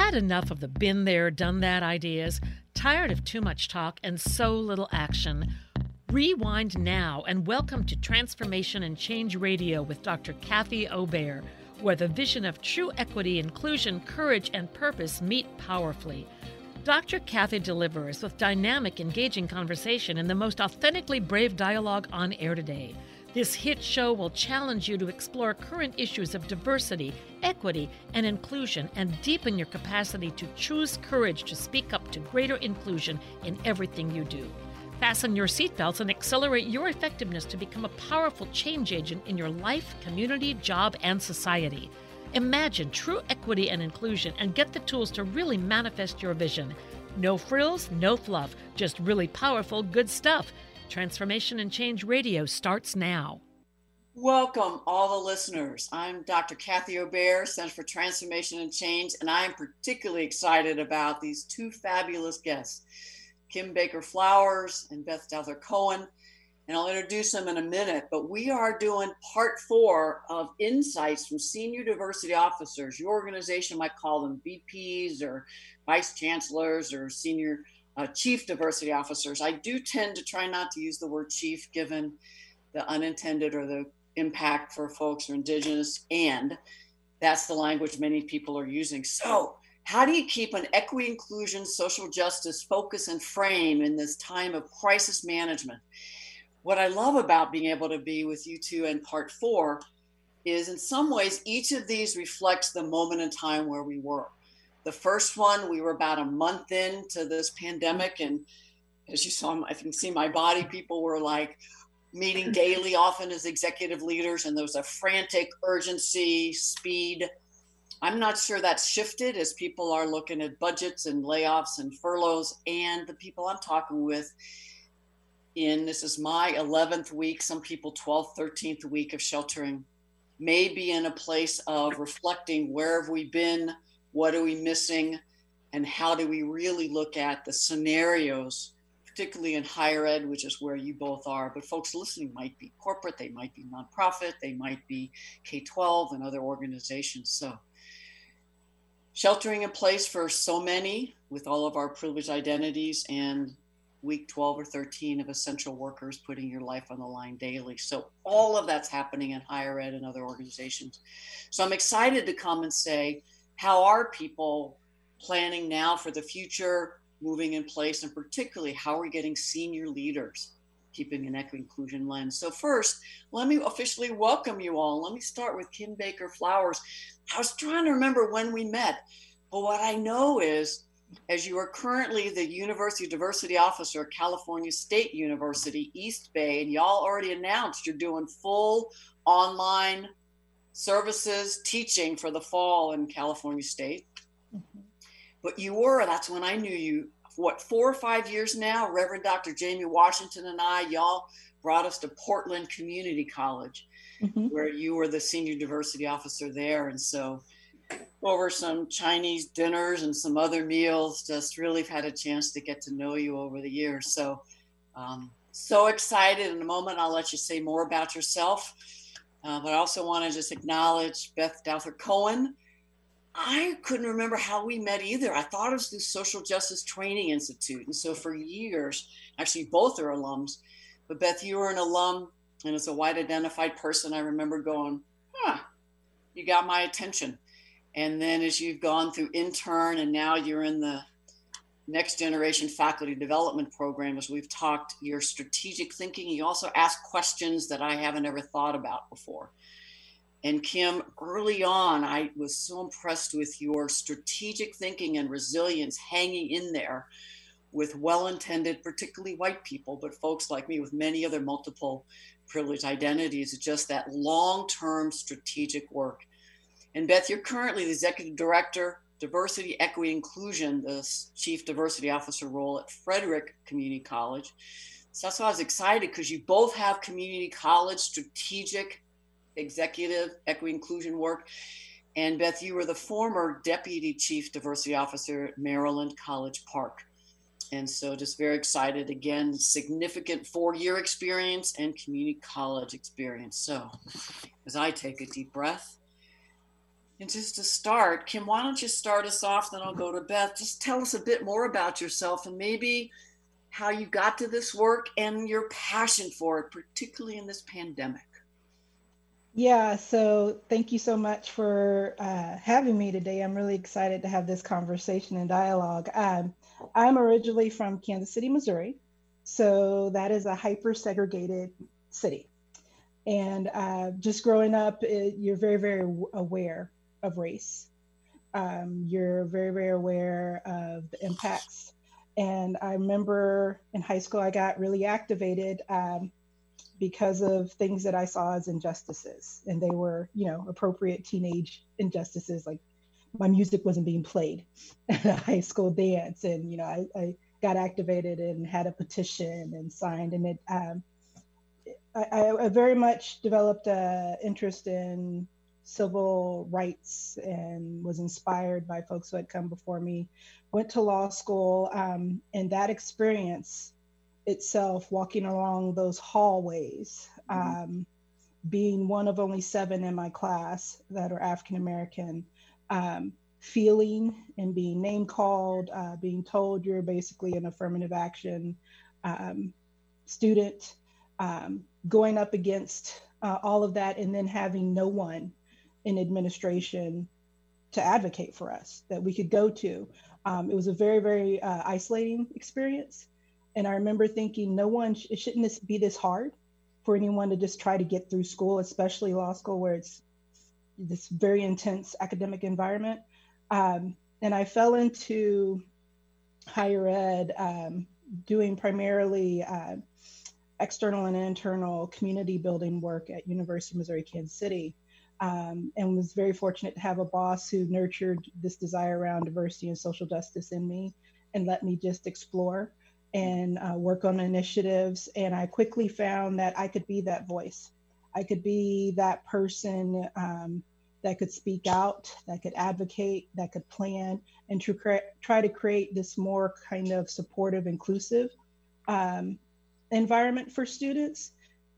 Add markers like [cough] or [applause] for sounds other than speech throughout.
Had enough of the been there, done that ideas? Tired of too much talk and so little action? Rewind now and welcome to Transformation and Change Radio with Dr. Kathy Obear, where the vision of true equity, inclusion, courage, and purpose meet powerfully. Dr. Kathy delivers with dynamic, engaging conversation and the most authentically brave dialogue on air today. This hit show will challenge you to explore current issues of diversity, equity, and inclusion and deepen your capacity to choose courage to speak up to greater inclusion in everything you do. Fasten your seatbelts and accelerate your effectiveness to become a powerful change agent in your life, community, job, and society. Imagine true equity and inclusion and get the tools to really manifest your vision. No frills, no fluff, just really powerful, good stuff. Transformation and Change Radio starts now. Welcome, all the listeners. I'm Dr. Kathy Obear, Center for Transformation and Change, and I am particularly excited about these two fabulous guests, Kim Baker Flowers and Beth Douthirt Cohen. And I'll introduce them in a minute, but we are doing part four of insights from senior diversity officers. Your organization might call them VPs or vice chancellors or senior uh, chief diversity officers. I do tend to try not to use the word chief given the unintended or the impact for folks who are indigenous, and that's the language many people are using. So, how do you keep an equity, inclusion, social justice focus and frame in this time of crisis management? What I love about being able to be with you two in part four is in some ways each of these reflects the moment in time where we were the first one, we were about a month into this pandemic, and as you saw, I can see my body. People were like meeting [laughs] daily, often as executive leaders, and there was a frantic urgency, speed. I'm not sure that's shifted as people are looking at budgets and layoffs and furloughs. And the people I'm talking with in this is my 11th week, some people 12th, 13th week of sheltering, may be in a place of reflecting where have we been what are we missing? And how do we really look at the scenarios, particularly in higher ed, which is where you both are? But folks listening might be corporate, they might be nonprofit, they might be K 12 and other organizations. So, sheltering in place for so many with all of our privileged identities and week 12 or 13 of essential workers putting your life on the line daily. So, all of that's happening in higher ed and other organizations. So, I'm excited to come and say, how are people planning now for the future, moving in place, and particularly how are we getting senior leaders keeping an equity inclusion lens? So, first, let me officially welcome you all. Let me start with Kim Baker Flowers. I was trying to remember when we met, but what I know is as you are currently the University Diversity Officer at California State University, East Bay, and y'all already announced you're doing full online services teaching for the fall in California State. Mm-hmm. But you were, that's when I knew you, what, four or five years now, Reverend Dr. Jamie Washington and I, y'all brought us to Portland Community College, mm-hmm. where you were the senior diversity officer there. And so, over some Chinese dinners and some other meals, just really had a chance to get to know you over the years. So, um, so excited. In a moment, I'll let you say more about yourself. Uh, but I also want to just acknowledge Beth Douthirt Cohen. I couldn't remember how we met either. I thought it was the Social Justice Training Institute. And so for years, actually, both are alums. But Beth, you were an alum, and as a white identified person, I remember going, huh, you got my attention. And then as you've gone through intern and now you're in the next generation faculty development program as we've talked your strategic thinking. You also ask questions that i haven't ever thought about before. And kim early on i was so impressed with your strategic thinking and resilience hanging in there with well-intended particularly white people but folks like me with many other multiple privileged identities just that long-term strategic work. And beth you're currently the executive director diversity, equity, inclusion, the chief diversity officer role at Frederick Community College. So that's why I was excited because you both have community college strategic, executive, equity, inclusion work. And Beth, you were the former deputy chief diversity officer at Maryland College Park. And so just very excited again, significant four year experience and community college experience. So as I take a deep breath, And just to start, Kim, why don't you start us off? Then I'll go to Beth. Just tell us a bit more about yourself and maybe how you got to this work and your passion for it, particularly in this pandemic. Yeah, so thank you so much for uh, having me today. I'm really excited to have this conversation and dialogue. Um, I'm originally from Kansas City, Missouri. So that is a hyper segregated city. And uh, just growing up, it, you're very, very aware of race. Um, you're very, very aware of the impacts. And I remember in high school, I got really activated um, because of things that I saw as injustices. And they were, you know, appropriate teenage injustices. Like my music wasn't being played [laughs] at a high school dance. And, you know, I, I got activated and had a petition and signed. And it, um, I, I, very much developed an interest in civil rights and was inspired by folks who had come before me. Went to law school, um, and that experience itself, walking along those hallways, mm-hmm. um, being one of only seven in my class that are African American, um, feeling and being name called, uh, being told you're basically an affirmative action um, student, um, going up against uh, all of that, and then having no one in administration to advocate for us that we could go to. Um, it was a very, very uh, isolating experience. And I remember thinking, no one, sh- shouldn't this be this hard for anyone to just try to get through school, especially law school, where it's this very intense academic environment. Um, and I fell into higher ed, um, doing primarily uh, external and internal community building work at University of Missouri Kansas City um, and was very fortunate to have a boss who nurtured this desire around diversity and social justice in me and let me just explore and uh, work on initiatives. And I quickly found that I could be that voice. I could be that person um, that could speak out, that could advocate, that could plan, and to cre- try to create this more kind of supportive, inclusive um, environment for students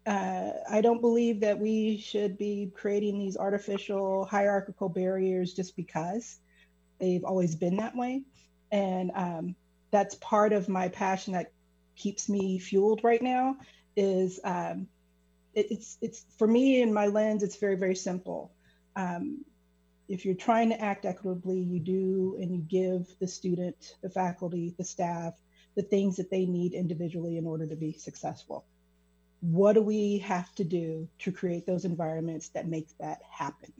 uh, I don't believe that we should be creating these artificial hierarchical barriers just because they've always been that way. And um, that's part of my passion that keeps me fueled right now is um, it, it's it's for me in my lens it's very very simple um, if you're trying to act equitably you do and you give the student the faculty the staff the things that they need individually in order to be successful what do we have to do to create those environments that make that happen?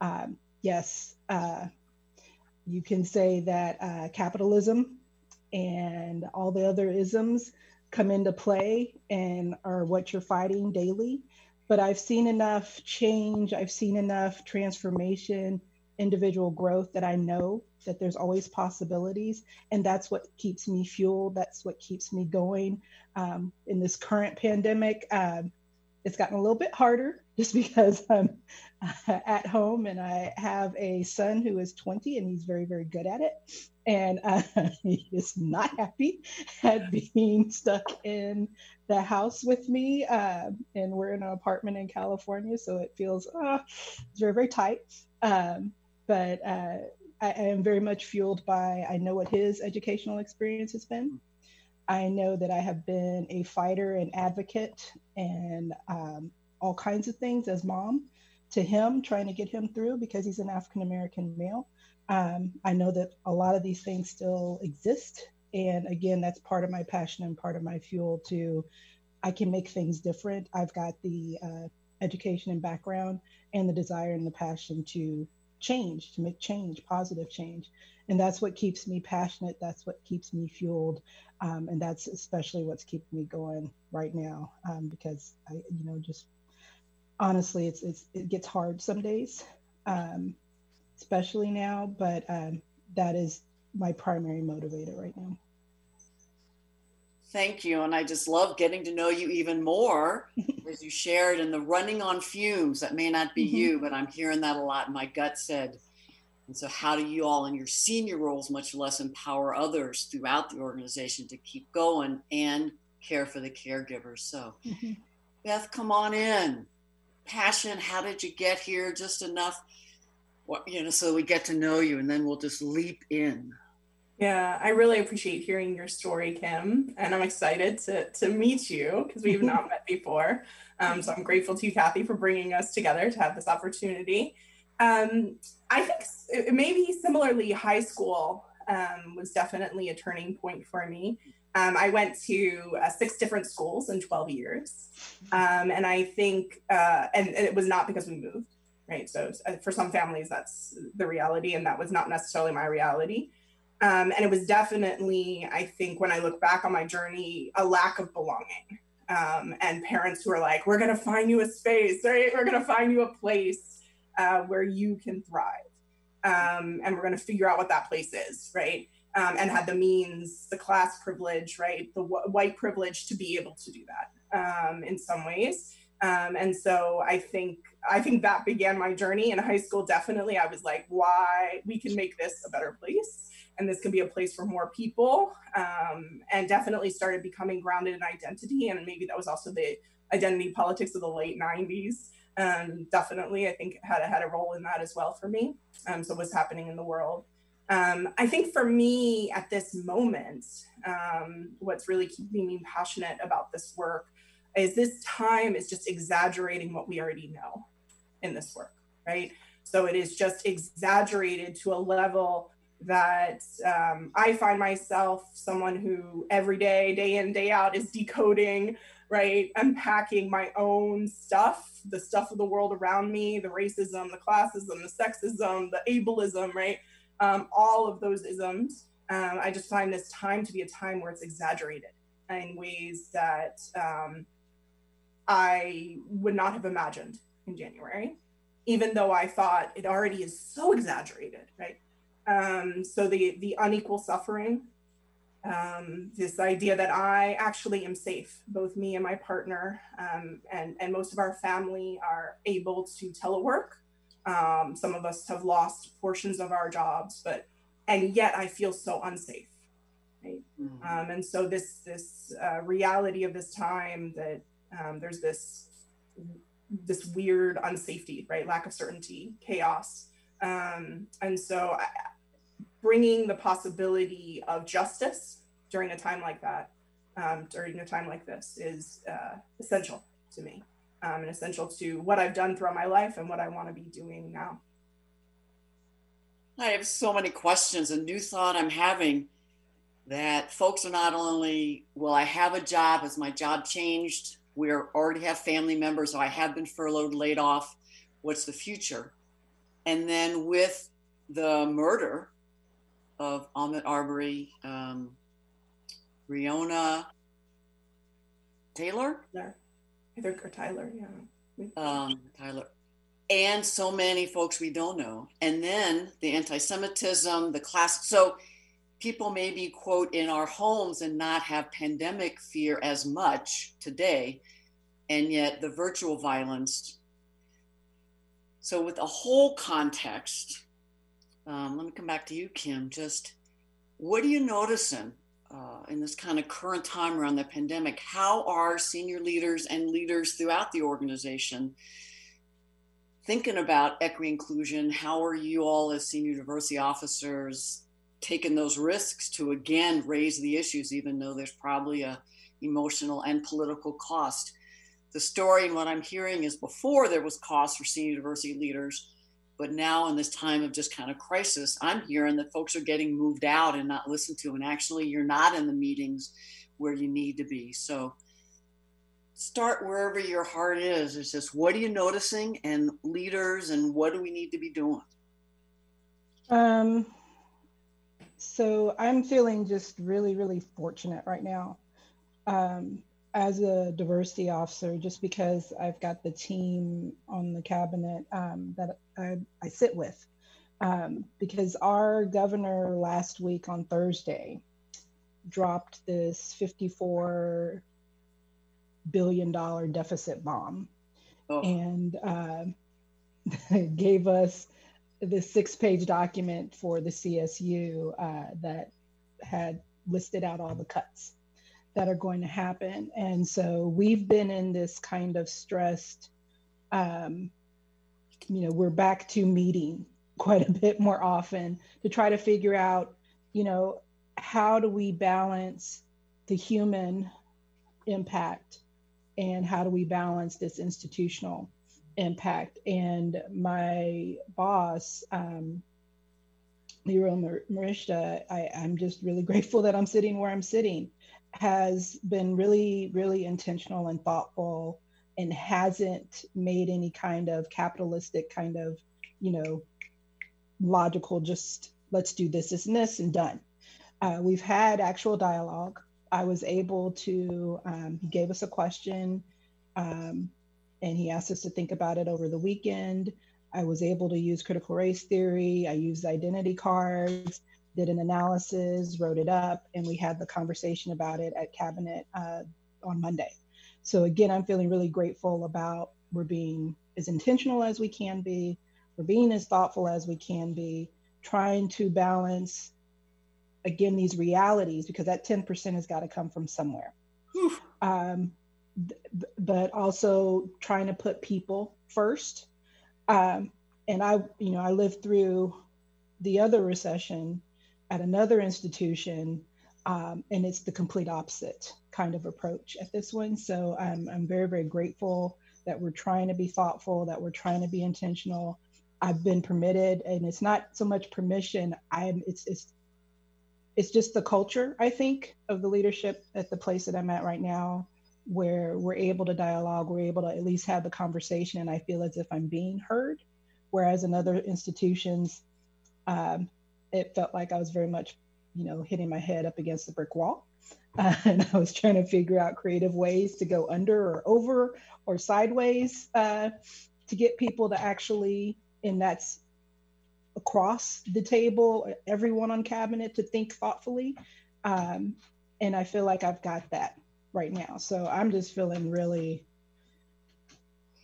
Um, yes, uh, you can say that uh, capitalism and all the other isms come into play and are what you're fighting daily. But I've seen enough change, I've seen enough transformation, individual growth that I know that there's always possibilities. And that's what keeps me fueled. That's what keeps me going. Um, in this current pandemic, um, it's gotten a little bit harder [laughs] just because I'm at home and I have a son who is 20 and he's very, very good at it. And uh, [laughs] he is not happy [laughs] at being stuck in the house with me. Uh, and we're in an apartment in California, so it feels uh, it's very, very tight. Um, but uh, I, am very much fueled by I know what his educational experience has been. I know that I have been a fighter and advocate and um, all kinds of things as mom to him, trying to get him through because he's an African American male. Um, I know that a lot of these things still exist. And again, that's part of my passion and part of my fuel to, I can make things different. I've got the uh, education and background and the desire and the passion to change, to make change, positive change. And that's what keeps me passionate. That's what keeps me fueled. Um, and that's especially what's keeping me going right now um, because I, you know, just honestly, it's, it's it gets hard some days, um, especially now. But um, that is my primary motivator right now. Thank you. And I just love getting to know you even more [laughs] as you shared and the running on fumes. That may not be mm-hmm. you, but I'm hearing that a lot. My gut said. And so, how do you all in your senior roles, much less empower others throughout the organization to keep going and care for the caregivers? So, mm-hmm. Beth, come on in. Passion, how did you get here? Just enough what, you know, so we get to know you and then we'll just leap in. Yeah, I really appreciate hearing your story, Kim, and I'm excited to to meet you because we've [laughs] not met before. Um, so I'm grateful to you, Kathy, for bringing us together to have this opportunity. Um, I think maybe similarly, high school um, was definitely a turning point for me. Um, I went to uh, six different schools in 12 years, um, and I think, uh, and, and, it was not because we moved, right? So uh, for some families, that's the reality, and that was not necessarily my reality. Um, and it was definitely, I think, when I look back on my journey, a lack of belonging. Um, and parents who are like, we're going to find you a space, right? We're going to find you a place uh, where you can thrive. Um, and we're going to figure out what that place is, right? Um, and had the means, the class privilege, right? The white privilege to be able to do that um, in some ways. Um, and so I think I think that began my journey in high school. Definitely, I was like, why we can make this a better place and this can be a place for more people um, and definitely started becoming grounded in identity and maybe that was also the identity politics of the late 90s um, definitely i think had, had a role in that as well for me um, so what's happening in the world. Um, i think for me at this moment um, what's really keeping me passionate about this work is this time is just exaggerating what we already know in this work right? So it is just exaggerated to a level that um, I find myself someone who every day, day in, day out, is decoding, right? Unpacking my own stuff, the stuff of the world around me, the racism, the classism, the sexism, the ableism, right? Um, all of those isms. Um, I just find this time to be a time where it's exaggerated in ways that um, I would not have imagined in January, even though I thought it already is so exaggerated, right? Um, so the the unequal suffering, um, this idea that I actually am safe, both me and my partner, um, and and most of our family are able to telework. Um, some of us have lost portions of our jobs, but and yet I feel so unsafe. Right? Mm-hmm. and so this this uh, reality of this time that um, there's this this weird unsafety, right? Lack of certainty, chaos. Um, and so I, bringing the possibility of justice during a time like that, um, during a time like this, is uh, essential to me um, and essential to what I've done throughout my life and what I want to be doing now. I have so many questions. A new thought I'm having that folks are not only, will I have a job? Has my job changed? We already have family members, or I have been furloughed, laid off. What's the future? And then with the murder of Ahmaud Arbery, um, Breonna Taylor. Either or Tyler, yeah. Um, Tyler, and so many folks we don't know, and then the anti-Semitism, the class. So people maybe quote in our homes and not have pandemic fear as much today, and yet the virtual violence. So with a whole context um, let me come back to you, Kim. Just what are you noticing uh, in this kind of current time around the pandemic? How are senior leaders and leaders throughout the organization thinking about equity inclusion? How are you all, as senior diversity officers, taking those risks to again raise the issues, even though there's probably a emotional and political cost? The story and what I'm hearing is before there was cost for senior diversity leaders but now, in this time of just kind of crisis, I'm hearing that folks are getting moved out and not listened to. And actually, you're not in the meetings where you need to be. So, start wherever your heart is. It's just what are you noticing, and leaders, and what do we need to be doing? Um, so I'm feeling just really, really fortunate right now. Um, as a diversity officer, just because I've got the team on the cabinet um, that I, I, sit with, um, because our governor last week on Thursday dropped this 54 billion dollar deficit bomb. Oh. and uh, [laughs] gave us the six page document for the CSU uh, that had listed out all the cuts that are going to happen. And so we've been in this kind of stressed, um, you know, we're back to meeting quite a bit more often to try to figure out, you know, how do we balance the human impact and how do we balance this institutional impact? And my boss, um, Leroy Morishita, I, I'm just really grateful that I'm sitting where I'm sitting, has been really, really intentional and thoughtful and hasn't made any kind of capitalistic kind of, you know, logical, just let's do this, this, and this, and done. Uh, we've had actual dialogue. I was able to, um, he gave us a question um, and he asked us to think about it over the weekend. I was able to use critical race theory. I used identity cards, did an analysis, wrote it up, and we had the conversation about it at cabinet uh, on Monday. So again, I'm feeling really grateful about we're being as intentional as we can be, we're being as thoughtful as we can be, trying to balance again these realities because that 10% has got to come from somewhere. Um, but also trying to put people first. Um, and I, you know, I lived through the other recession at another institution um, and it's the complete opposite kind of approach at this one. So I'm, I'm very, very grateful that we're trying to be thoughtful, that we're trying to be intentional. I've been permitted, and it's not so much permission. I'm it's it's it's just the culture, I think, of the leadership at the place that I'm at right now, where we're able to dialogue, we're able to at least have the conversation, and I feel as if I'm being heard. Whereas in other institutions, um, it felt like I was very much you know, hitting my head up against the brick wall. Uh, [laughs] and I was trying to figure out creative ways to go under or over or sideways uh, to get people to actually, and that's across the table, everyone on cabinet to think thoughtfully. Um, and I feel like I've got that right now. So I'm just feeling really,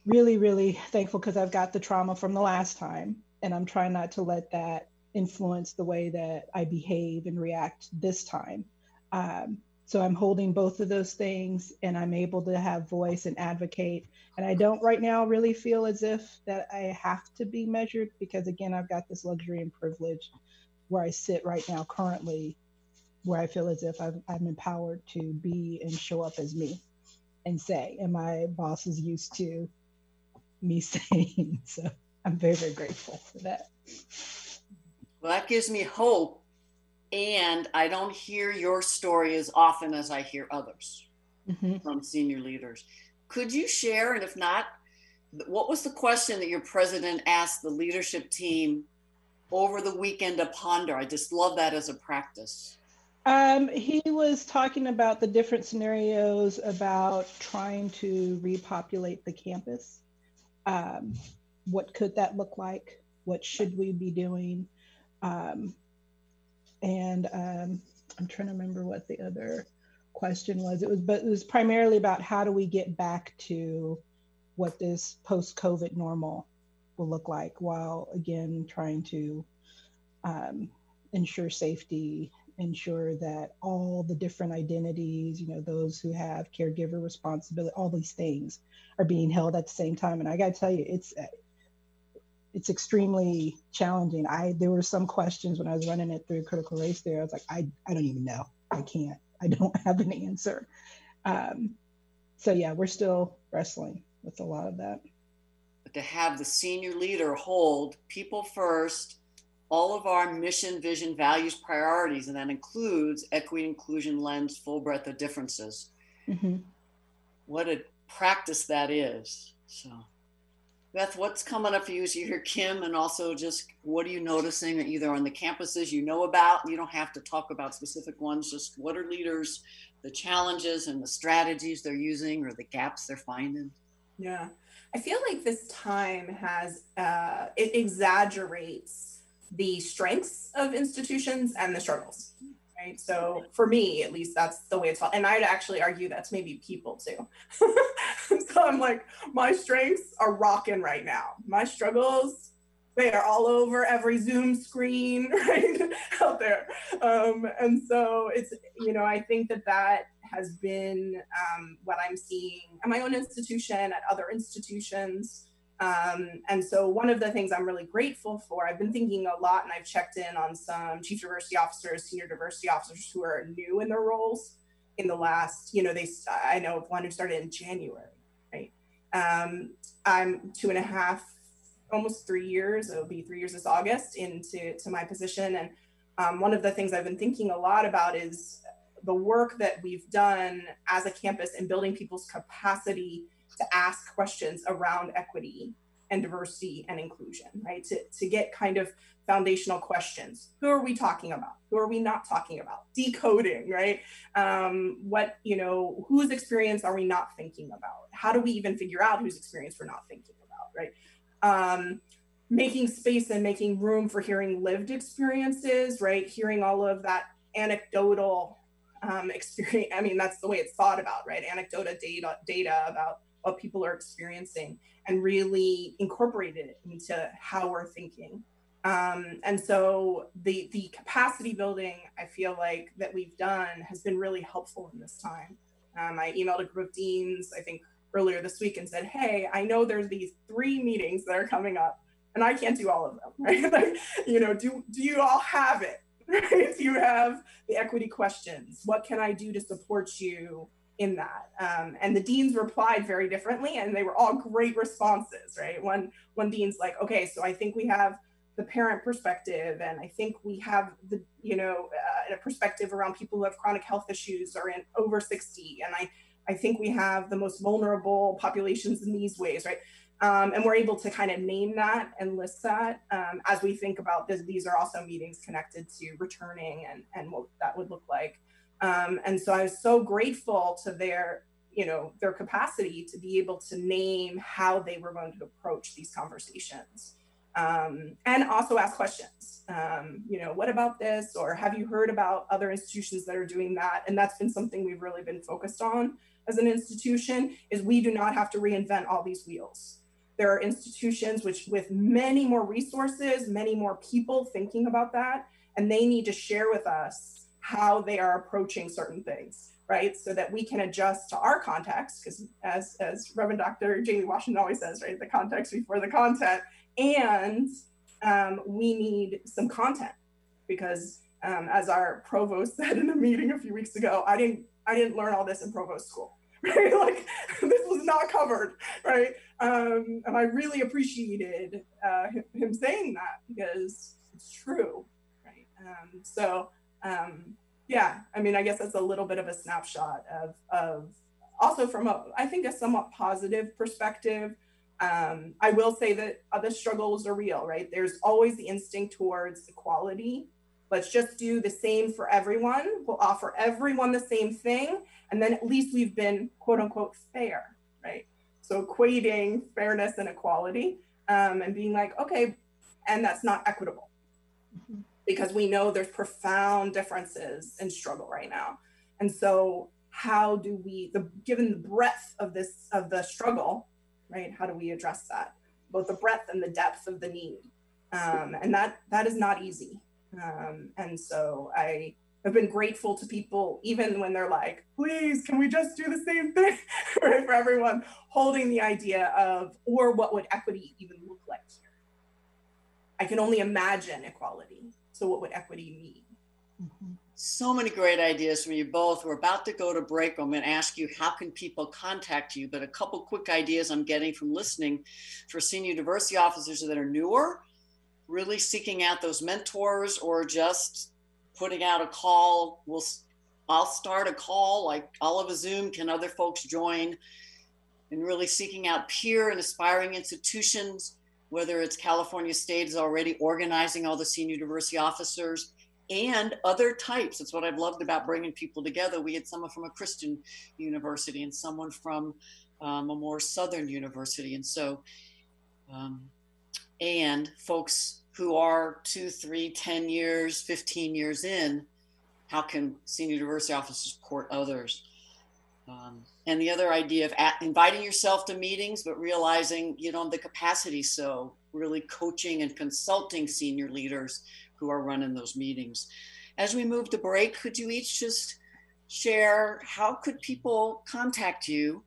really, really thankful because I've got the trauma from the last time. And I'm trying not to let that influence the way that I behave and react this time. Um, so I'm holding both of those things and I'm able to have voice and advocate. And I don't right now really feel as if that I have to be measured because again, I've got this luxury and privilege where I sit right now currently, where I feel as if I'm, I'm empowered to be and show up as me and say, and my boss is used to me [laughs] saying. So I'm very, very grateful for that. Well, that gives me hope. And I don't hear your story as often as I hear others mm-hmm. from senior leaders. Could you share? And if not, what was the question that your president asked the leadership team over the weekend to ponder? I just love that as a practice. Um, he was talking about the different scenarios about trying to repopulate the campus. Um, what could that look like? What should we be doing? Um, and um, I'm trying to remember what the other question was. It was, but it was primarily about how do we get back to what this post-COVID normal will look like, while again trying to um, ensure safety, ensure that all the different identities, you know, those who have caregiver responsibility, all these things are being held at the same time. And I got to tell you, it's it's extremely challenging. I there were some questions when I was running it through critical race theory. I was like, I, I don't even know. I can't. I don't [laughs] have an answer. Um, so yeah, we're still wrestling with a lot of that. But to have the senior leader hold people first, all of our mission, vision, values, priorities, and that includes equity, inclusion, lens, full breadth of differences. Mm-hmm. What a practice that is. So Beth, what's coming up for you as you hear Kim, and also just what are you noticing either on the campuses you know about? You don't have to talk about specific ones, just what are leaders, the challenges and the strategies they're using or the gaps they're finding? Yeah, I feel like this time has, uh, it exaggerates the strengths of institutions and the struggles right? So for me, at least, that's the way it's felt. And I'd actually argue that's maybe people too. [laughs] [laughs] so I'm like, my strengths are rocking right now. My struggles, they are all over every Zoom screen, [laughs] right out there. Um, and so it's, you know, I think that that has been um, what I'm seeing at my own institution, at other institutions. Um, and so one of the things I'm really grateful for, I've been thinking a lot and I've checked in on some chief diversity officers, senior diversity officers who are new in their roles in the last, you know, they, I know of one who started in January, right? Um, I'm two and a half, almost three years, it'll be three years this August into to my position. And um, one of the things I've been thinking a lot about is the work that we've done as a campus in building people's capacity to ask questions around equity and diversity and inclusion, right? To, to get kind of foundational questions. Who are we talking about? Who are we not talking about? Decoding, right? Um, what, you know, whose experience are we not thinking about? How do we even figure out whose experience we're not thinking about, right? Um, making space and making room for hearing lived experiences, right? Hearing all of that anecdotal um, experience. I mean, that's the way it's thought about, right? Anecdotal data, data about what people are experiencing and really incorporated it into how we're thinking. Um, and so the the capacity building I feel like that we've done has been really helpful in this time. Um, I emailed a group of deans I think earlier this week and said, "Hey, I know there's these three meetings that are coming up, and I can't do all of them. [laughs] Right? like, you know, do do you all have it? [laughs] Right? You have the equity questions? What can I do to support you in that. Um, and the deans replied very differently, and they were all great responses, right? One one dean's like, okay, so I think we have the parent perspective, and I think we have the you know uh, a perspective around people who have chronic health issues or in over sixty, and I I think we have the most vulnerable populations in these ways, right? Um, and we're able to kind of name that and list that um, as we think about this. These are also meetings connected to returning and, and what that would look like. Um, and so I was so grateful to their, you know, their capacity to be able to name how they were going to approach these conversations. Um, and also ask questions. Um, you know, what about this? Or have you heard about other institutions that are doing that? And that's been something we've really been focused on as an institution is we do not have to reinvent all these wheels. There are institutions which with many more resources, many more people thinking about that, and they need to share with us how they are approaching certain things, right? So that we can adjust to our context, because as, as Reverend Dr. Jamie Washington always says, right, the context before the content. And um, we need some content because um, as our provost [laughs] said in a meeting a few weeks ago, I didn't I didn't learn all this in provost school. [laughs] Right? Like [laughs] this was not covered, right? Um, and I really appreciated uh, him, him saying that because it's true, right? Um, so um, yeah, I mean, I guess that's a little bit of a snapshot of, of also from a, I think a somewhat positive perspective. Um, I will say that the struggles are real, right? There's always the instinct towards equality. Let's just do the same for everyone. We'll offer everyone the same thing. And then at least we've been quote unquote fair, right? So equating fairness and equality um, and being like, okay, and that's not equitable. Mm-hmm because we know there's profound differences in struggle right now. And so how do we the given the breadth of this of the struggle, right? How do we address that? Both the breadth and the depth of the need. Um, and that that is not easy. Um, and so I have been grateful to people, even when they're like, please, can we just do the same thing [laughs] right, for everyone, holding the idea of, or what would equity even look like here? I can only imagine equality. So, what would equity mean? Mm-hmm. So many great ideas from you both. We're about to go to break. I'm going to ask you how can people contact you, but a couple quick ideas I'm getting from listening for senior diversity officers that are newer, really seeking out those mentors, or just putting out a call. We'll I'll start a call like all of a Zoom. Can other folks join? And really seeking out peer and aspiring institutions whether it's California State is already organizing all the senior diversity officers and other types. That's what I've loved about bringing people together. We had someone from a Christian university and someone from um, a more Southern university. And so, um, and folks who are two, three, ten years, 15 years in, how can senior diversity officers support others? Um, and the other idea of at, inviting yourself to meetings, but realizing you don't have the capacity. So, really coaching and consulting senior leaders who are running those meetings. As we move to break, could you each just share how could people contact you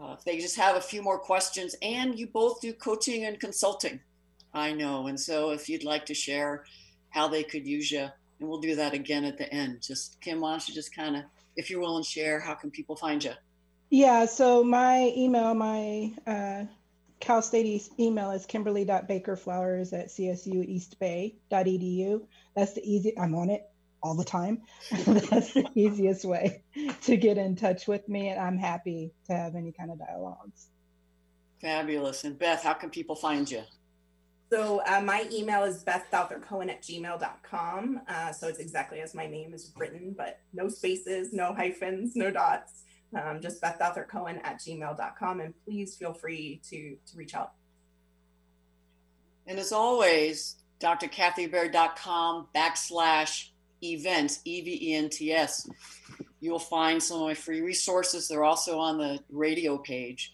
uh, if they just have a few more questions, and you both do coaching and consulting, I know. And so if you'd like to share how they could use you, and we'll do that again at the end. Just Kim, why don't you just kind of, if you're willing to share, how can people find you? Yeah, so my email, my uh, Cal State email is kimberly.bakerflowers at csueastbay.edu. That's the easy, I'm on it all the time. [laughs] That's the easiest way to get in touch with me, and I'm happy to have any kind of dialogues. Fabulous. And Beth, how can people find you? So uh, my email is bethdouthirtcohen at gmail.com. Uh, so it's exactly as my name is written, but no spaces, no hyphens, no dots. Um, just bethdouthirtcohen at gmail.com. And please feel free to, to reach out. And as always, drkathyobear.com backslash events, E V E N T S. You'll find some of my free resources. They're also on the radio page.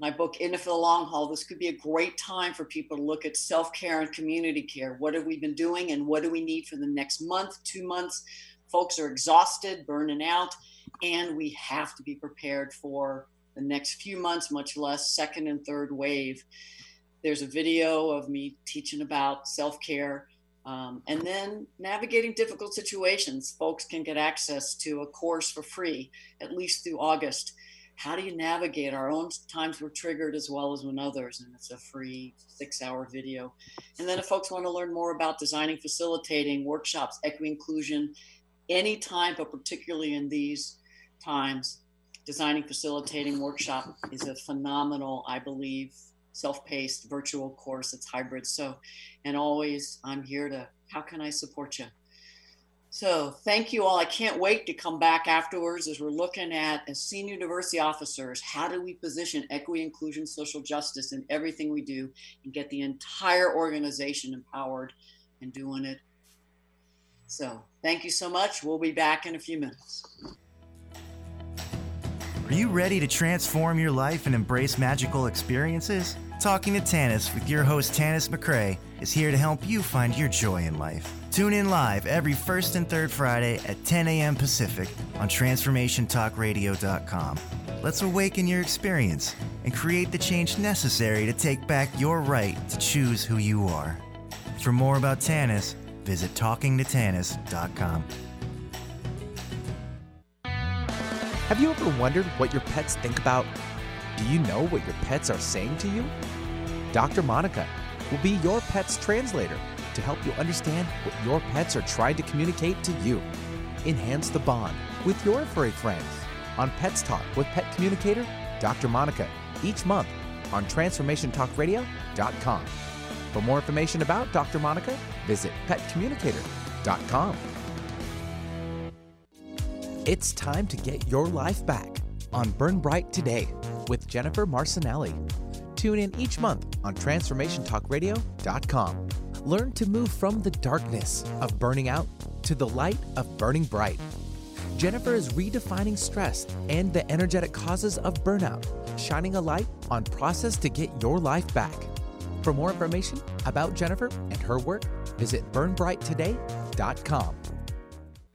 My book, In It for the Long Haul. This could be a great time for people to look at self care and community care. What have we been doing and what do we need for the next month, two months? Folks are exhausted, burning out, and we have to be prepared for the next few months, much less second and third wave. There's a video of me teaching about self care um, and then navigating difficult situations. Folks can get access to a course for free, at least through August. How do you navigate? Our own times were triggered as well as when others, and it's a free six hour video. And then if folks want to learn more about designing, facilitating workshops, equity inclusion, any time, but particularly in these times, designing, facilitating workshop is a phenomenal, I believe, self-paced virtual course it's hybrid so and always i'm here to how can i support you so thank you all i can't wait to come back afterwards as we're looking at as senior diversity officers how do we position equity inclusion social justice in everything we do and get the entire organization empowered and doing it so thank you so much we'll be back in a few minutes are you ready to transform your life and embrace magical experiences? Talking to Tanis with your host Tanis McCray is here to help you find your joy in life. Tune in live every first and third Friday at 10 a.m. Pacific on TransformationTalkRadio.com. Let's awaken your experience and create the change necessary to take back your right to choose who you are. For more about Tanis, visit TalkingToTanis.com. Have you ever wondered what your pets think about? Do you know what your pets are saying to you? Dr. Monica will be your pet's translator to help you understand what your pets are trying to communicate to you. Enhance the bond with your furry friends on Pets Talk with Pet Communicator Dr. Monica each month on TransformationTalkRadio.com. For more information about Dr. Monica, visit PetCommunicator.com. It's time to get your life back on Burn Bright Today with Jennifer Marcinelli. Tune in each month on TransformationTalkRadio.com. Learn to move from the darkness of burning out to the light of burning bright. Jennifer is redefining stress and the energetic causes of burnout, shining a light on process to get your life back. For more information about Jennifer and her work, visit burnbrighttoday.com.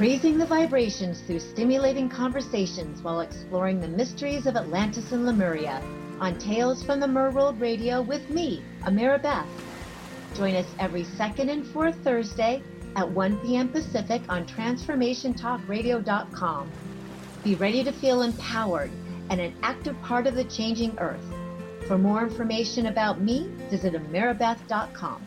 Raising the vibrations through stimulating conversations while exploring the mysteries of Atlantis and Lemuria on Tales from the Merworld Radio with me, Amira Beth. Join us every second and fourth Thursday at 1 p.m. Pacific on TransformationTalkRadio.com. Be ready to feel empowered and an active part of the changing earth. For more information about me, visit amirabeth.com.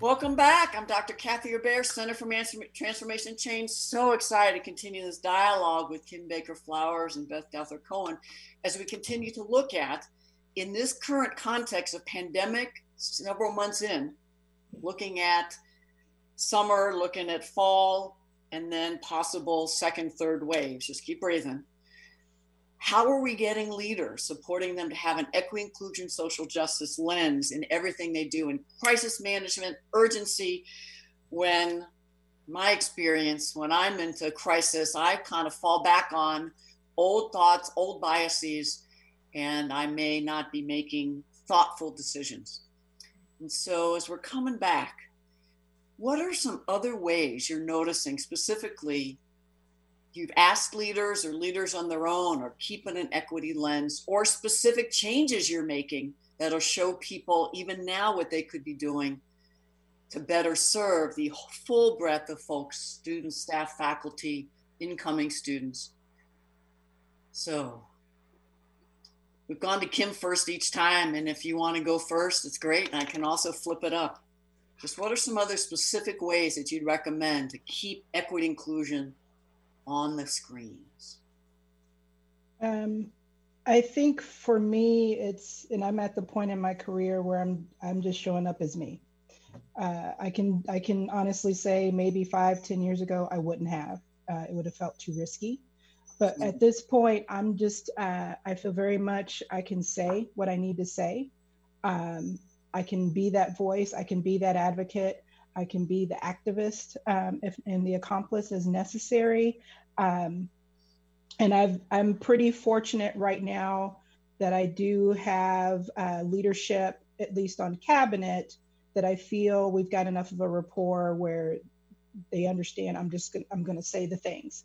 Welcome back. I'm Dr. Kathy Obear, Center for Transformation Change. So excited to continue this dialogue with Kim Baker Flowers and Beth Douthirt Cohen as we continue to look at, in this current context of pandemic, several months in, looking at summer, looking at fall, and then possible second, third waves. Just keep breathing. How are we getting leaders, supporting them to have an equity, inclusion, social justice lens in everything they do in crisis management, urgency? When my experience, when I'm into crisis, I kind of fall back on old thoughts, old biases, and I may not be making thoughtful decisions. And so, as we're coming back, what are some other ways you're noticing specifically you've asked leaders or leaders on their own or keeping an equity lens or specific changes you're making that'll show people even now what they could be doing to better serve the full breadth of folks students staff faculty incoming students. So we've gone to kim first each time and if you want to go first it's great and i can also flip it up. Just what are some other specific ways that you'd recommend to keep equity inclusion on the screens? Um, I think for me, it's, and I'm at the point in my career where I'm, I'm just showing up as me. Uh, I can, I can honestly say maybe five, ten years ago, I wouldn't have. Uh, it would have felt too risky. But at mm-hmm. this point, I'm just, uh, I feel very much I can say what I need to say. Um, I can be that voice. I can be that advocate. I can be the activist um, if, and the accomplice as necessary. Um, and I've, I'm pretty fortunate right now that I do have uh, leadership, at least on cabinet, that I feel we've got enough of a rapport where they understand I'm just gonna, I'm going to say the things.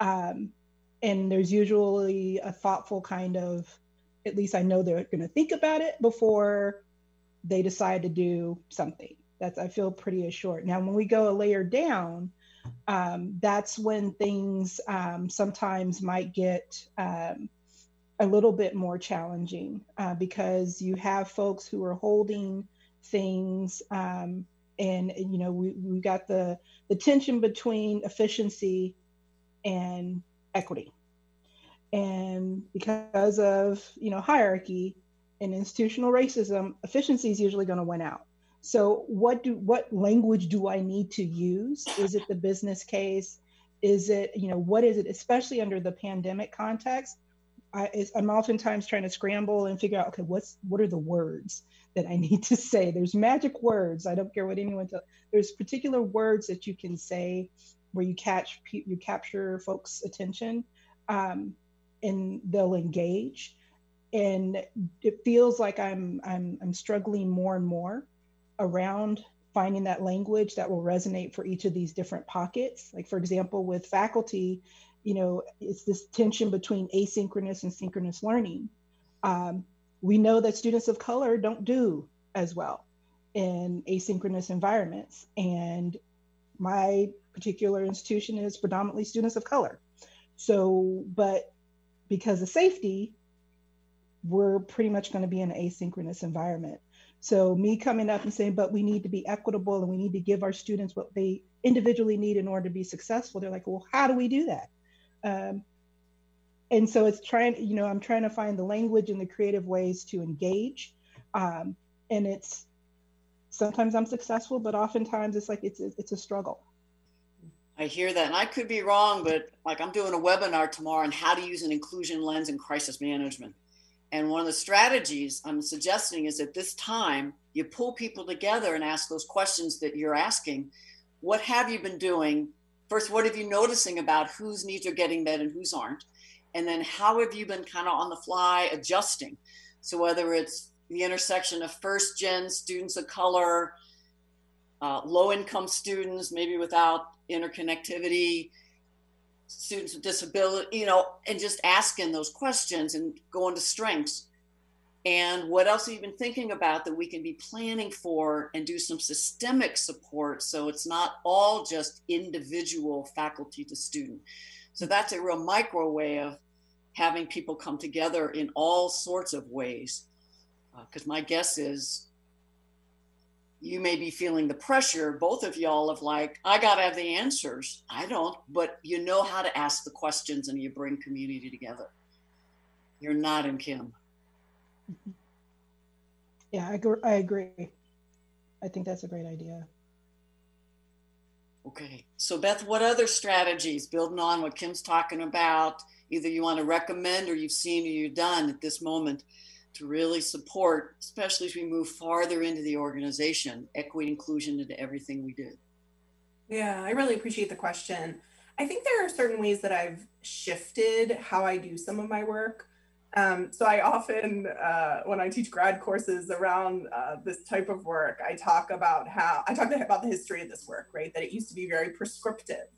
Um, and there's usually a thoughtful kind of, at least I know they're going to think about it before they decide to do something. That's I feel pretty assured. Now, when we go a layer down, um, that's when things um, sometimes might get um, a little bit more challenging uh, because you have folks who are holding things, um, and you know we we got the the tension between efficiency and equity, and because of you know hierarchy and institutional racism, efficiency is usually going to win out. So what do what language do I need to use? Is it the business case? Is it you know what is it? Especially under the pandemic context, I, am oftentimes trying to scramble and figure out okay what's what are the words that I [laughs] need to say? There's magic words. I don't care what anyone tells. There's particular words that you can say where you catch you capture folks' attention, um, and they'll engage. And it feels like I'm I'm I'm struggling more and more around finding that language that will resonate for each of these different pockets. Like, for example, with faculty, you know, it's this tension between asynchronous and synchronous learning. Um, we know that students of color don't do as well in asynchronous environments. And my particular institution is predominantly students of color. So, but because of safety, we're pretty much going to be in an asynchronous environment. So me coming up and saying, but we need to be equitable and we need to give our students what they individually need in order to be successful. They're like, well, how do we do that? Um, and so it's trying, you know, I'm trying to find the language and the creative ways to engage. Um, and it's sometimes I'm successful, but oftentimes it's like it's it's a struggle. I hear that, and I could be wrong, but like I'm doing a webinar tomorrow on how to use an inclusion lens in crisis management. And one of the strategies I'm suggesting is at this time, you pull people together and ask those questions that you're asking. What have you been doing? First, what have you noticing about whose needs are getting met and whose aren't? And then how have you been kind of on the fly adjusting? So whether it's the intersection of first gen students of color, uh, low income students, maybe without interconnectivity, students with disability, you know, and just asking those questions and going to strengths. And what else have you been thinking about that we can be planning for and do some systemic support so it's not all just individual faculty to student? So that's a real micro way of having people come together in all sorts of ways. Because uh, my guess is you may be feeling the pressure, both of y'all, of like, I got to have the answers. I don't, but you know how to ask the questions and you bring community together. You're not in Kim. [laughs] Yeah, I agree. I agree. I think that's a great idea. Okay. So, Beth, what other strategies, building on what Kim's talking about, either you want to recommend or you've seen or you've done at this moment to really support, especially as we move farther into the organization, equity inclusion into everything we do? Yeah, I really appreciate the question. I think there are certain ways that I've shifted how I do some of my work. Um, so I often, uh, when I teach grad courses around uh, this type of work, I talk about how I talk about the history of this work, right? That it used to be very prescriptive.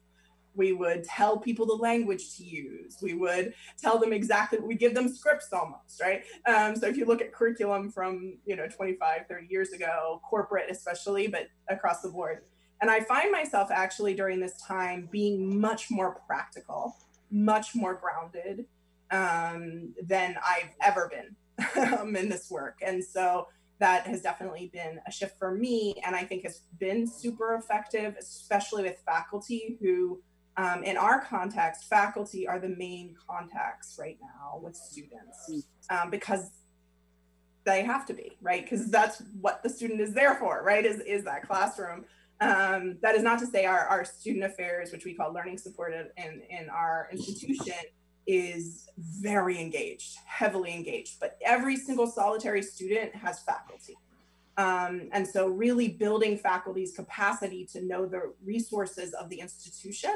We would tell people the language to use. We would tell them exactly, we give them scripts almost, right? Um, so if you look at curriculum from, you know, 25, 30 years ago, corporate especially, but across the board. And I find myself actually during this time being much more practical, much more grounded, um, than I've ever been [laughs] um, in this work. And so that has definitely been a shift for me. And I think has been super effective, especially with faculty who, um, in our context, faculty are the main contacts right now with students um, because they have to be, right? Because that's what the student is there for, right? Is, is that classroom. Um, that is not to say our, our student affairs, which we call learning supported in, in our institution, is very engaged, heavily engaged, but every single solitary student has faculty. Um, and so really building faculty's capacity to know the resources of the institution,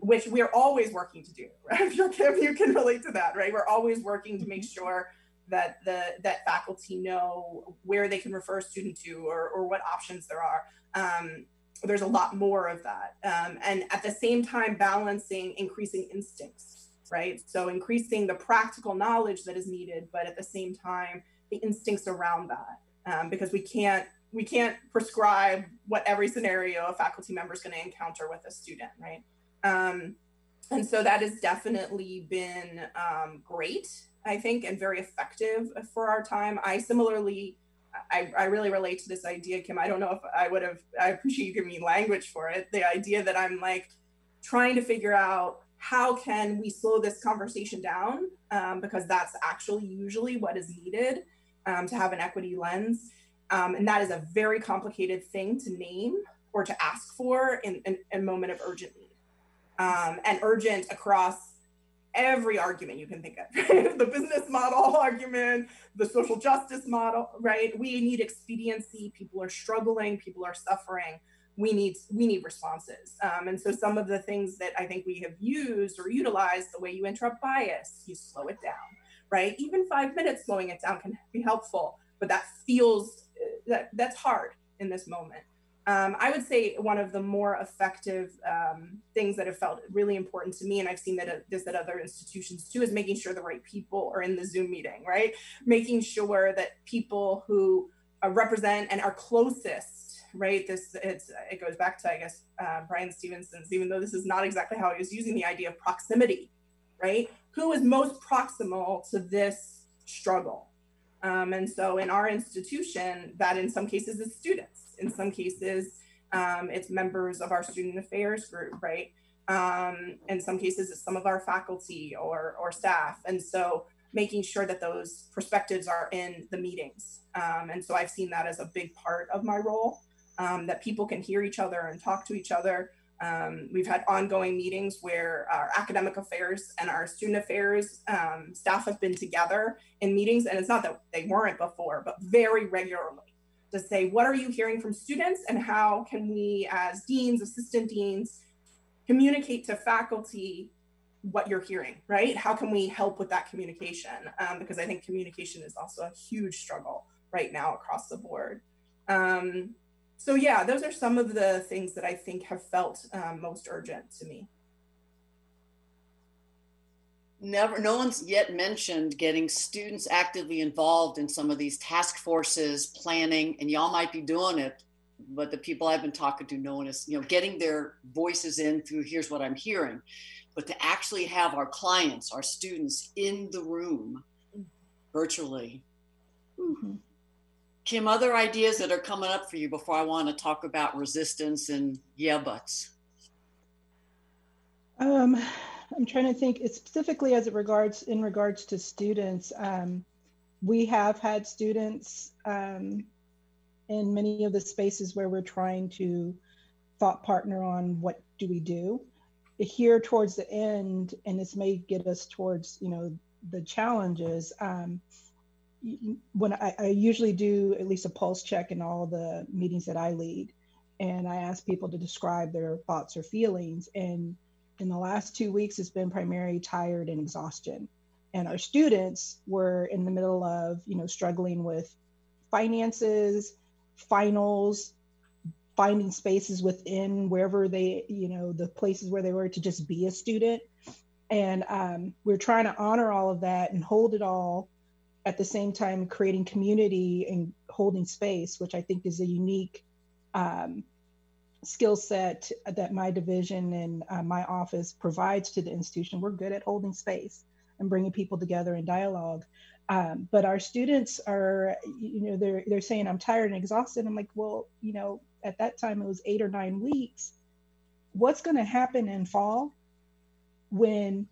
which we're always working to do, [laughs] right? If you're Kim, you can relate to that, right? We're always working to make mm-hmm. sure that the that faculty know where they can refer a student to or, or what options there are. Um, there's a lot more of that. Um, and at the same time, balancing increasing instincts right? So increasing the practical knowledge that is needed, but at the same time, the instincts around that, um, because we can't we can't prescribe what every scenario a faculty member is going to encounter with a student, right? Um, and so that has definitely been um, great, I think, and very effective for our time. I similarly, I, I really relate to this idea, Kim. I don't know if I would have, I appreciate you giving me language for it. The idea that I'm like trying to figure out how can we slow this conversation down? Um, because that's actually usually what is needed um, to have an equity lens. Um, and that is a very complicated thing to name or to ask for in, a moment of urgent need. Um, and urgent across every argument you can think of [laughs] the business model [laughs] argument, the social justice model, right? We need expediency. People are struggling, people are suffering. We need we need responses. Um, and so some of the things that i think we have used or utilized the way you interrupt bias you slow it down right? Even five minutes slowing it down can be helpful but that feels uh, that that's hard in this moment um, i would say one of the more effective um, things that have felt really important to me and i've seen that uh, this at other institutions too is making sure the right people are in the zoom meeting right making sure that people who uh, represent and are closest right? This it's it goes back to I guess uh, Bryan Stevenson's, even though this is not exactly how he was using the idea of proximity, right? Who is most proximal to this struggle? Um, and so in our institution, that in some cases is students, in some cases um, it's members of our student affairs group, right? Um, in some cases it's some of our faculty or or staff, and so making sure that those perspectives are in the meetings. Um, and so I've seen that as a big part of my role um, that people can hear each other and talk to each other. Um, we've had ongoing meetings where our academic affairs and our student affairs um, staff have been together in meetings, and it's not that they weren't before, but very regularly to say, what are you hearing from students, and how can we, as deans, assistant deans, communicate to faculty what you're hearing, right? How can we help with that communication? Um, because I think communication is also a huge struggle right now across the board. Um, so yeah, those are some of the things that I think have felt um, most urgent to me. Never, no one's yet mentioned getting students actively involved in some of these task forces, planning, and y'all might be doing it but the people I've been talking to know is, you know, getting their voices in through here's what I'm hearing. But to actually have our clients, our students in the room virtually. Mm-hmm. Kim, other ideas that are coming up for you before I want to talk about resistance and yeah buts? Um, I'm trying to think specifically as it regards in regards to students. Um, we have had students um, in many of the spaces where we're trying to thought partner on what do we do here towards the end and this may get us towards you know the challenges um, when I, I, usually do at least a pulse check in all the meetings that i lead and i ask people to describe their thoughts or feelings and in the last two weeks it's been primarily tired and exhaustion. And our students were in the middle of you know struggling with finances finals finding spaces within wherever they you know the places where they were to just be a student. And um, we're trying to honor all of that and hold it all at the same time creating community and holding space which i think is a unique um, skill set that my division and uh, my office provides to the institution we're good at holding space and bringing people together in dialogue um, but our students are, you know, they're they're saying I'm tired and exhausted. I'm like, well, you know, at that time it was eight or nine weeks. What's going to happen in fall when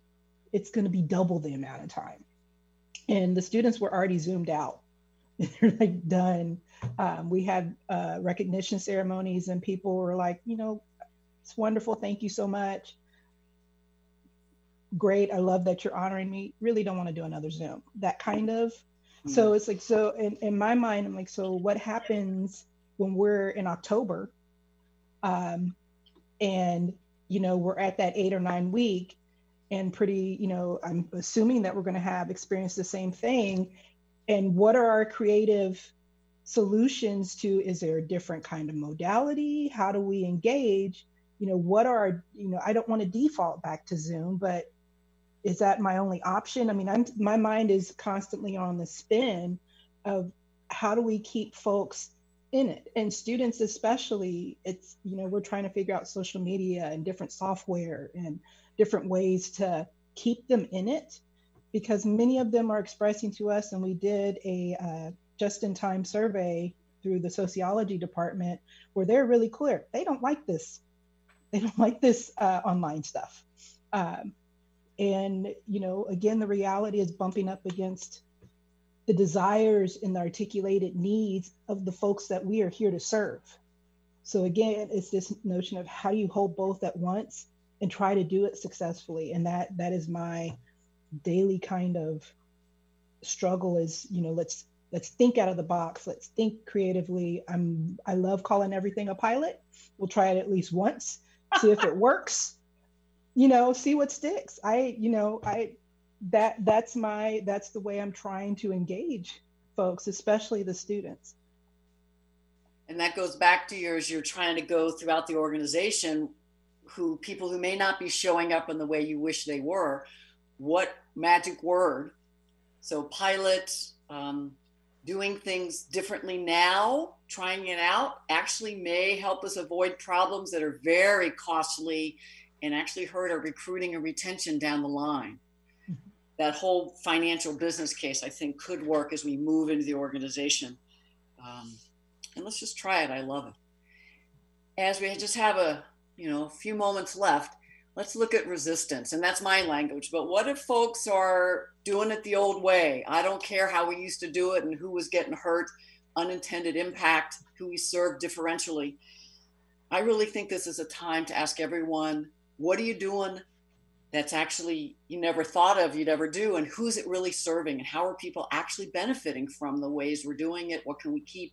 it's going to be double the amount of time? And the students were already zoomed out. [laughs] They're like done. Um, we had uh, recognition ceremonies, and people were like, you know, it's wonderful. Thank you so much great. I love that you're honoring me. Really don't want to do another Zoom. That kind of. Mm-hmm. So it's like, so in, in my mind, I'm like, so what happens when we're in October? Um, and, you know, we're at that eight or nine week and pretty, you know, I'm assuming that we're going to have experienced the same thing. And what are our creative solutions to, is there a different kind of modality? How do we engage? You know, what are, you know, I don't want to default back to Zoom, but is that my only option? I mean, I'm my mind is constantly on the spin of how do we keep folks in it and students especially it's you know we're trying to figure out social media and different software and different ways to keep them in it because many of them are expressing to us and we did a uh, just in time survey through the sociology department where they're really clear they don't like this they don't like this uh, online stuff um, and, you know, again, the reality is bumping up against the desires and the articulated needs of the folks that we are here to serve. So again, it's this notion of how do you hold both at once and try to do it successfully. And that that is my daily kind of struggle is, you know, let's let's think out of the box. Let's think creatively. I'm I love calling everything a pilot. We'll try it at least once, see if it works [laughs] you know see what sticks i you know i that that's my that's the way i'm trying to engage folks especially the students and that goes back to yours you're trying to go throughout the organization who people who may not be showing up in the way you wish they were what magic word so pilot um, doing things differently now trying it out actually may help us avoid problems that are very costly and actually hurt our recruiting and retention down the line. Mm-hmm. That whole financial business case, I think, could work as we move into the organization. Um, and let's just try it. I love it. As we just have a you know a few moments left, let's look at resistance, and that's my language. But what if folks are doing it the old way? I don't care how we used to do it and who was getting hurt, unintended impact, who we serve differentially. I really think this is a time to ask everyone what are you doing that's actually you never thought of you'd ever do and who's it really serving and how are people actually benefiting from the ways we're doing it what can we keep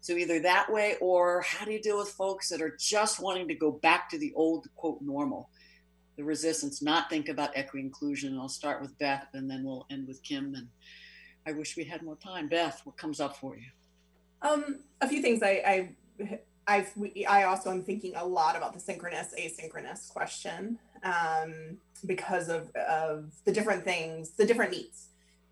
so either that way or how do you deal with folks that are just wanting to go back to the old quote normal the resistance not think about equity inclusion. And i'll start with beth and then we'll end with kim and i wish we had more time. Beth what comes up for you? Um, a few things I, I I've I also am thinking a lot about the synchronous asynchronous question um, because of of the different things, the different needs.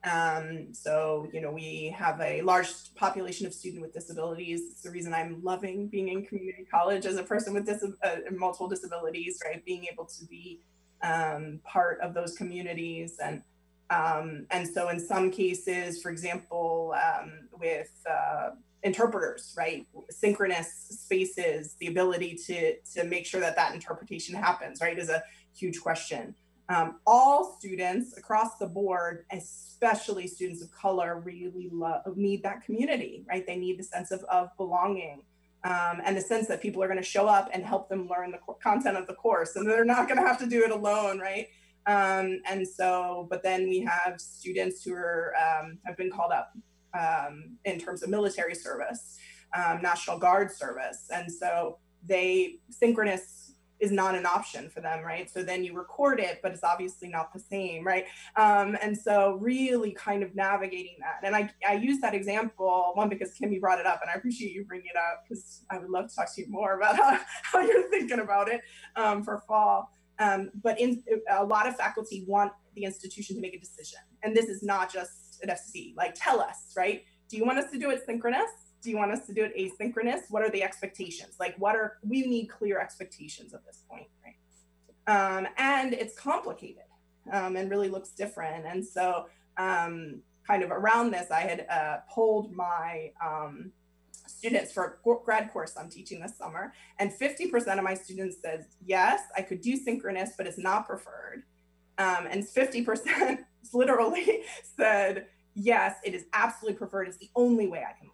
Um, so, you know, we have a large population of students with disabilities. It's the reason I'm loving being in community college as a person with dis- uh, multiple disabilities, right? Being able to be um, part of those communities. And, um, and so in some cases, for example, um, with uh, interpreters, right? Synchronous spaces, the ability to, to make sure that that interpretation happens, right, is a huge question. Um, all students across the board, especially students of color, really love, need that community, right? They need the sense of, of belonging um, and the sense that people are going to show up and help them learn the content of the course, and they're not going to have to do it alone, right? Um, and so, but then we have students who are um, have been called up um, in terms of military service, um, National Guard service, and so they synchronous is not an option for them, right? So then you record it, but it's obviously not the same, right? Um, and so really kind of navigating that. And I, I use that example, one, because Kimmy brought it up, and I appreciate you bringing it up because I would love to talk to you more about [laughs] how, how you're thinking about it um, for fall. Um, but in, a lot of faculty want the institution to make a decision. And this is not just an FCC, like tell us, right? Do you want us to do it synchronous? Do you want us to do it asynchronous? What are the expectations? Like, what are we need clear expectations at this point, right? Um, and it's complicated um, and really looks different. And so, um, kind of around this, I had uh, polled my um, students for a grad course I'm teaching this summer, and 50% of my students said yes, I could do synchronous, but it's not preferred. Um, and 50% [laughs] literally [laughs] said yes, it is absolutely preferred. It's the only way I can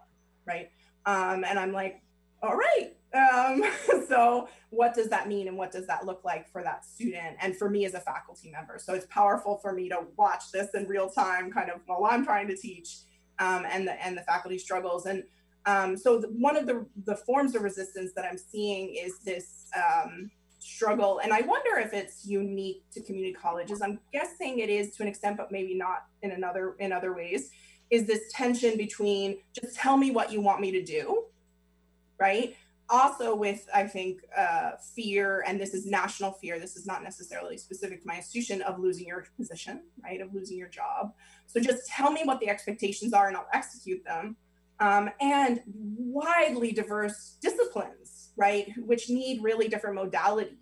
right? Um, and I'm like, all right. Um, [laughs] so what does that mean and what does that look like for that student and for me as a faculty member? So it's powerful for me to watch this in real time, kind of while I'm trying to teach um, and the and the faculty struggles. And um, so the, one of the the forms of resistance that I'm seeing is this um, struggle, and I wonder if it's unique to community colleges. I'm guessing it is to an extent, but maybe not in another in other ways is this tension between just tell me what you want me to do, right? Also, with I think uh, fear, and this is national fear, this is not necessarily specific to my institution, of losing your position, right? Of losing your job. So just tell me what the expectations are and I'll execute them. Um, and widely diverse disciplines, right? Which need really different modalities.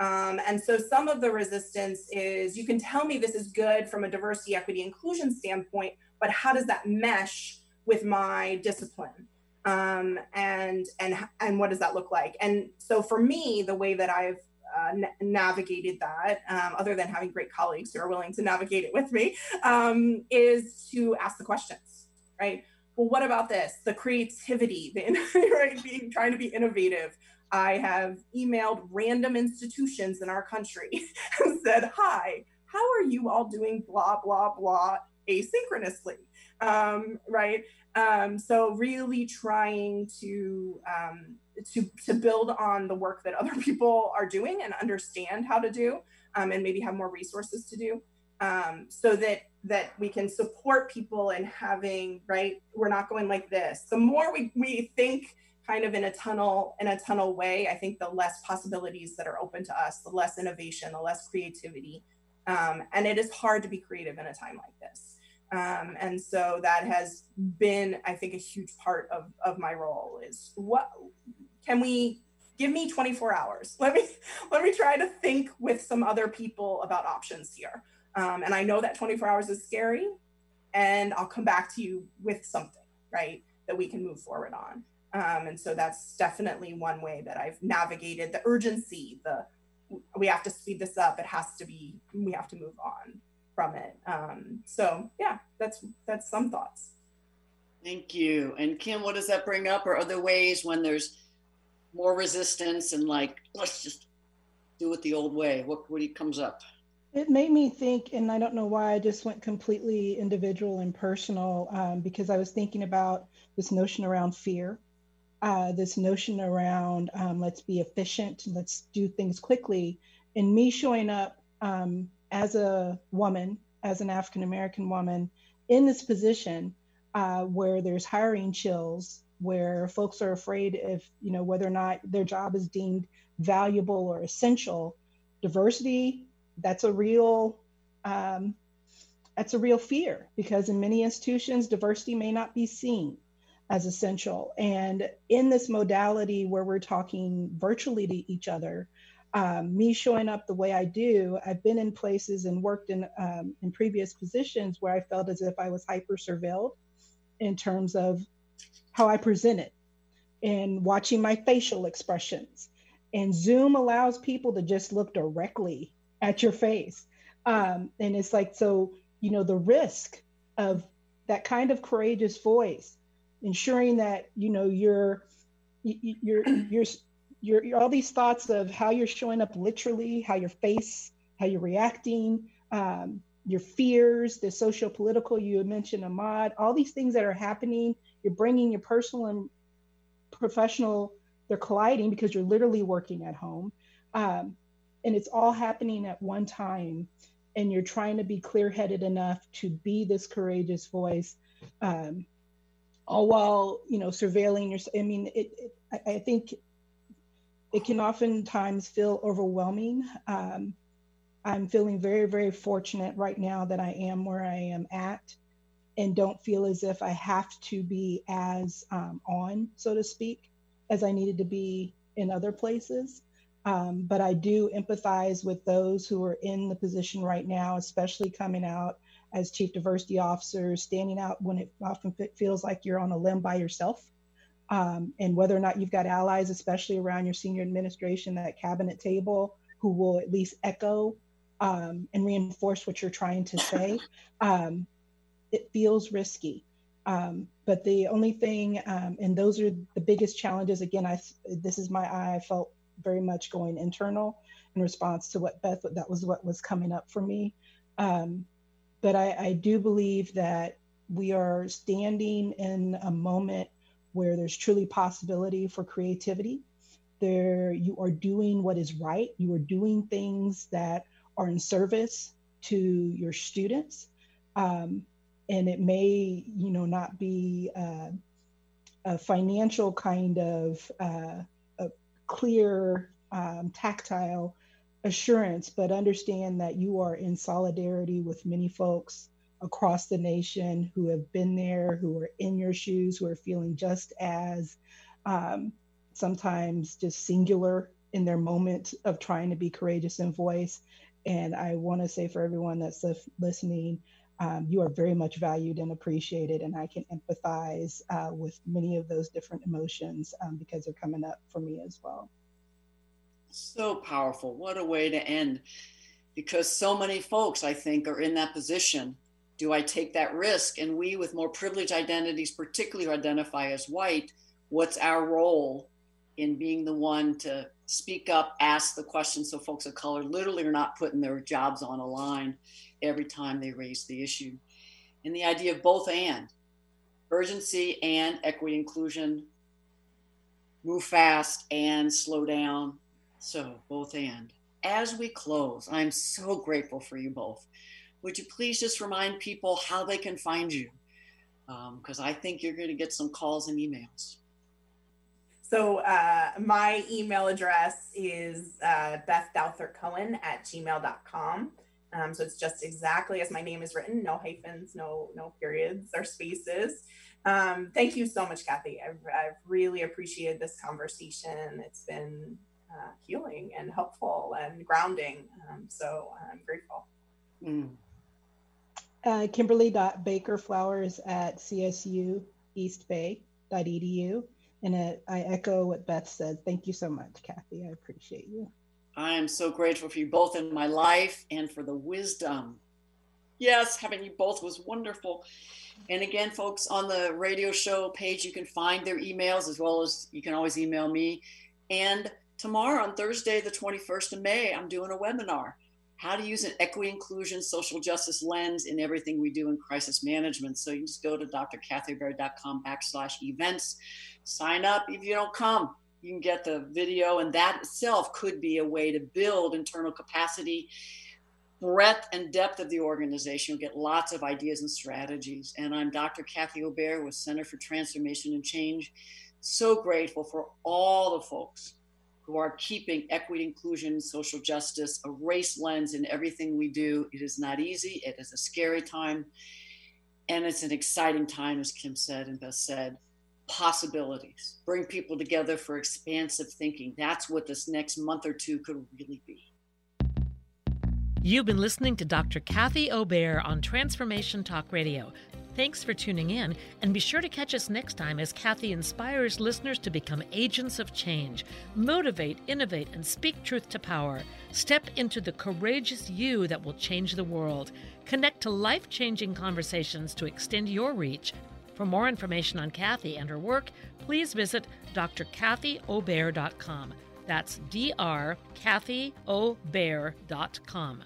Um, and so some of the resistance is you can tell me this is good from a diversity, equity, inclusion standpoint, but how does that mesh with my discipline? Um, and and and what does that look like? And so for me, the way that I've uh, navigated that, um, other than having great colleagues who are willing to navigate it with me, um, is to ask the questions, right? Well, what about this? The creativity, [laughs] the right, being trying to be innovative. I have emailed random institutions in our country [laughs] and said, "Hi, how are you all doing? Blah blah blah asynchronously, um, right? Um, so really trying to um, to to build on the work that other [laughs] people are doing and understand how to do, um, and maybe have more resources to do, um, so that that we can support people in having right. We're not going like this. The more we we think kind of in a tunnel in a tunnel way i think the less possibilities that are open to us the less innovation the less creativity um, and it is hard to be creative in a time like this. Um, and so that has been, I think, a huge part of, of my role is what can we give me 24 hours? [laughs] Let me let me try to think with some other people about options here. Um, and I know that 24 hours is scary, and I'll come back to you with something, right, that we can move forward on. Um, and so that's definitely one way that I've navigated the urgency, the we have to speed this up. It has to be, we have to move on from it. Um, so yeah, that's, that's some thoughts. Thank you. And Kim, what does that bring up? Or other ways when there's more resistance and like, let's just do it the old way? What, what comes up? It made me think, and I don't know why I just went completely individual and personal um, because I was thinking about this notion around fear uh, this notion around um, let's be efficient, let's do things quickly, and me showing up um, as a woman, as an African American woman, in this position uh, where there's hiring chills, where folks are afraid if you know whether or not their job is deemed valuable or essential. Diversity, that's a real um, that's a real fear because in many institutions, diversity may not be seen as essential. And in this modality where we're talking virtually to each other, um, me showing up the way I do, I've been in places and worked in um, in previous positions where I felt as if I was hyper surveilled in terms of how I presented and watching my facial expressions. And Zoom allows people to just look directly at your face. Um, and it's like, so, you know, the risk of that kind of courageous voice, ensuring that, you know, you're, you're, you're, you're, you're all these thoughts of how you're showing up literally, how your face, how you're reacting, um, your fears, the social political, you mentioned Ahmaud, all these things that are happening, you're bringing your personal and professional, they're colliding because you're literally working at home. Um, and it's all happening at one time. And you're trying to be clear headed enough to be this courageous voice, um, all while, you know, surveilling your, I mean, it, it I think it can oftentimes feel overwhelming. Um, I'm feeling very, very fortunate right now that I am where I am at and don't feel as if I have to be as um, on, so to speak, as I needed to be in other places. Um, but I do empathize with those who are in the position right now, especially coming out as chief diversity officers, standing out when it often feels like you're on a limb by yourself um, and whether or not you've got allies, especially around your senior administration, that cabinet table, who will at least echo um, and reinforce what you're trying to say. [laughs] Um, it feels risky. Um, but the only thing, um, and those are the biggest challenges. Again, I this is my eye. I felt very much going internal in response to what Beth. That was what was coming up for me. Um, but I, I do believe that we are standing in a moment where there's truly possibility for creativity. There, you are doing what is right. You are doing things that are in service to your students. Um, and it may, you know, not be uh, a financial kind of uh, a clear, um, tactile assurance, but understand that you are in solidarity with many folks across the nation who have been there, who are in your shoes, who are feeling just as um, sometimes just singular in their moment of trying to be courageous in voice. And I want to say for everyone that's listening, um, you are very much valued and appreciated. And I can empathize uh, with many of those different emotions um, because they're coming up for me as well. So powerful. What a way to end. Because so many folks, I think, are in that position do I take that risk? And we, with more privileged identities, particularly who identify as white, what's our role in being the one to speak up, ask the question so folks of color literally are not putting their jobs on a line every time they raise the issue? And the idea of both and urgency and equity inclusion, move fast and slow down. So, both and. As we close, I'm so grateful for you both would you please just remind people how they can find you? Because um, I think you're going to get some calls and emails. So uh, my email address is uh, Cohen at gmail.com. Um, so it's just exactly as my name is written, no hyphens, no no periods or spaces. Um, thank you so much, Kathy. I've, I've really appreciated this conversation. It's been uh, healing and helpful and grounding. Um, so I'm grateful. Mm. Uh, Kimberly.bakerflowers at CSU East Bay.edu. And uh, I echo what Beth said. Thank you so much, Kathy. I appreciate you. I am so grateful for you both in my life and for the wisdom. Yes, having you both was wonderful. And again, folks, on the radio show page, you can find their emails as well as you can always email me. And tomorrow, on Thursday, the 21st of May, I'm doing a webinar how to use an equity inclusion social justice lens in everything we do in crisis management. So you just go to drkathyobear.com backslash events sign up. If you don't come you can get the video and that itself could be a way to build internal capacity breadth and depth of the organization. You'll get lots of ideas and strategies. And i'm dr kathy obear with center for transformation and change. So grateful for all the folks who are keeping equity, inclusion, social justice, a race lens in everything we do. It is not easy. It is a scary time. And it's an exciting time, as Kim said and Beth said. Possibilities. Bring people together for expansive thinking. That's what this next month or two could really be. You've been listening to Dr. Kathy Obear on Transformation Talk Radio. Thanks for tuning in, and be sure to catch us next time as Kathy inspires listeners to become agents of change, motivate, innovate, and speak truth to power. Step into the courageous you that will change the world. Connect to life changing conversations to extend your reach. For more information on Kathy and her work, please visit drkathyobear.com. That's drkathyobear.com.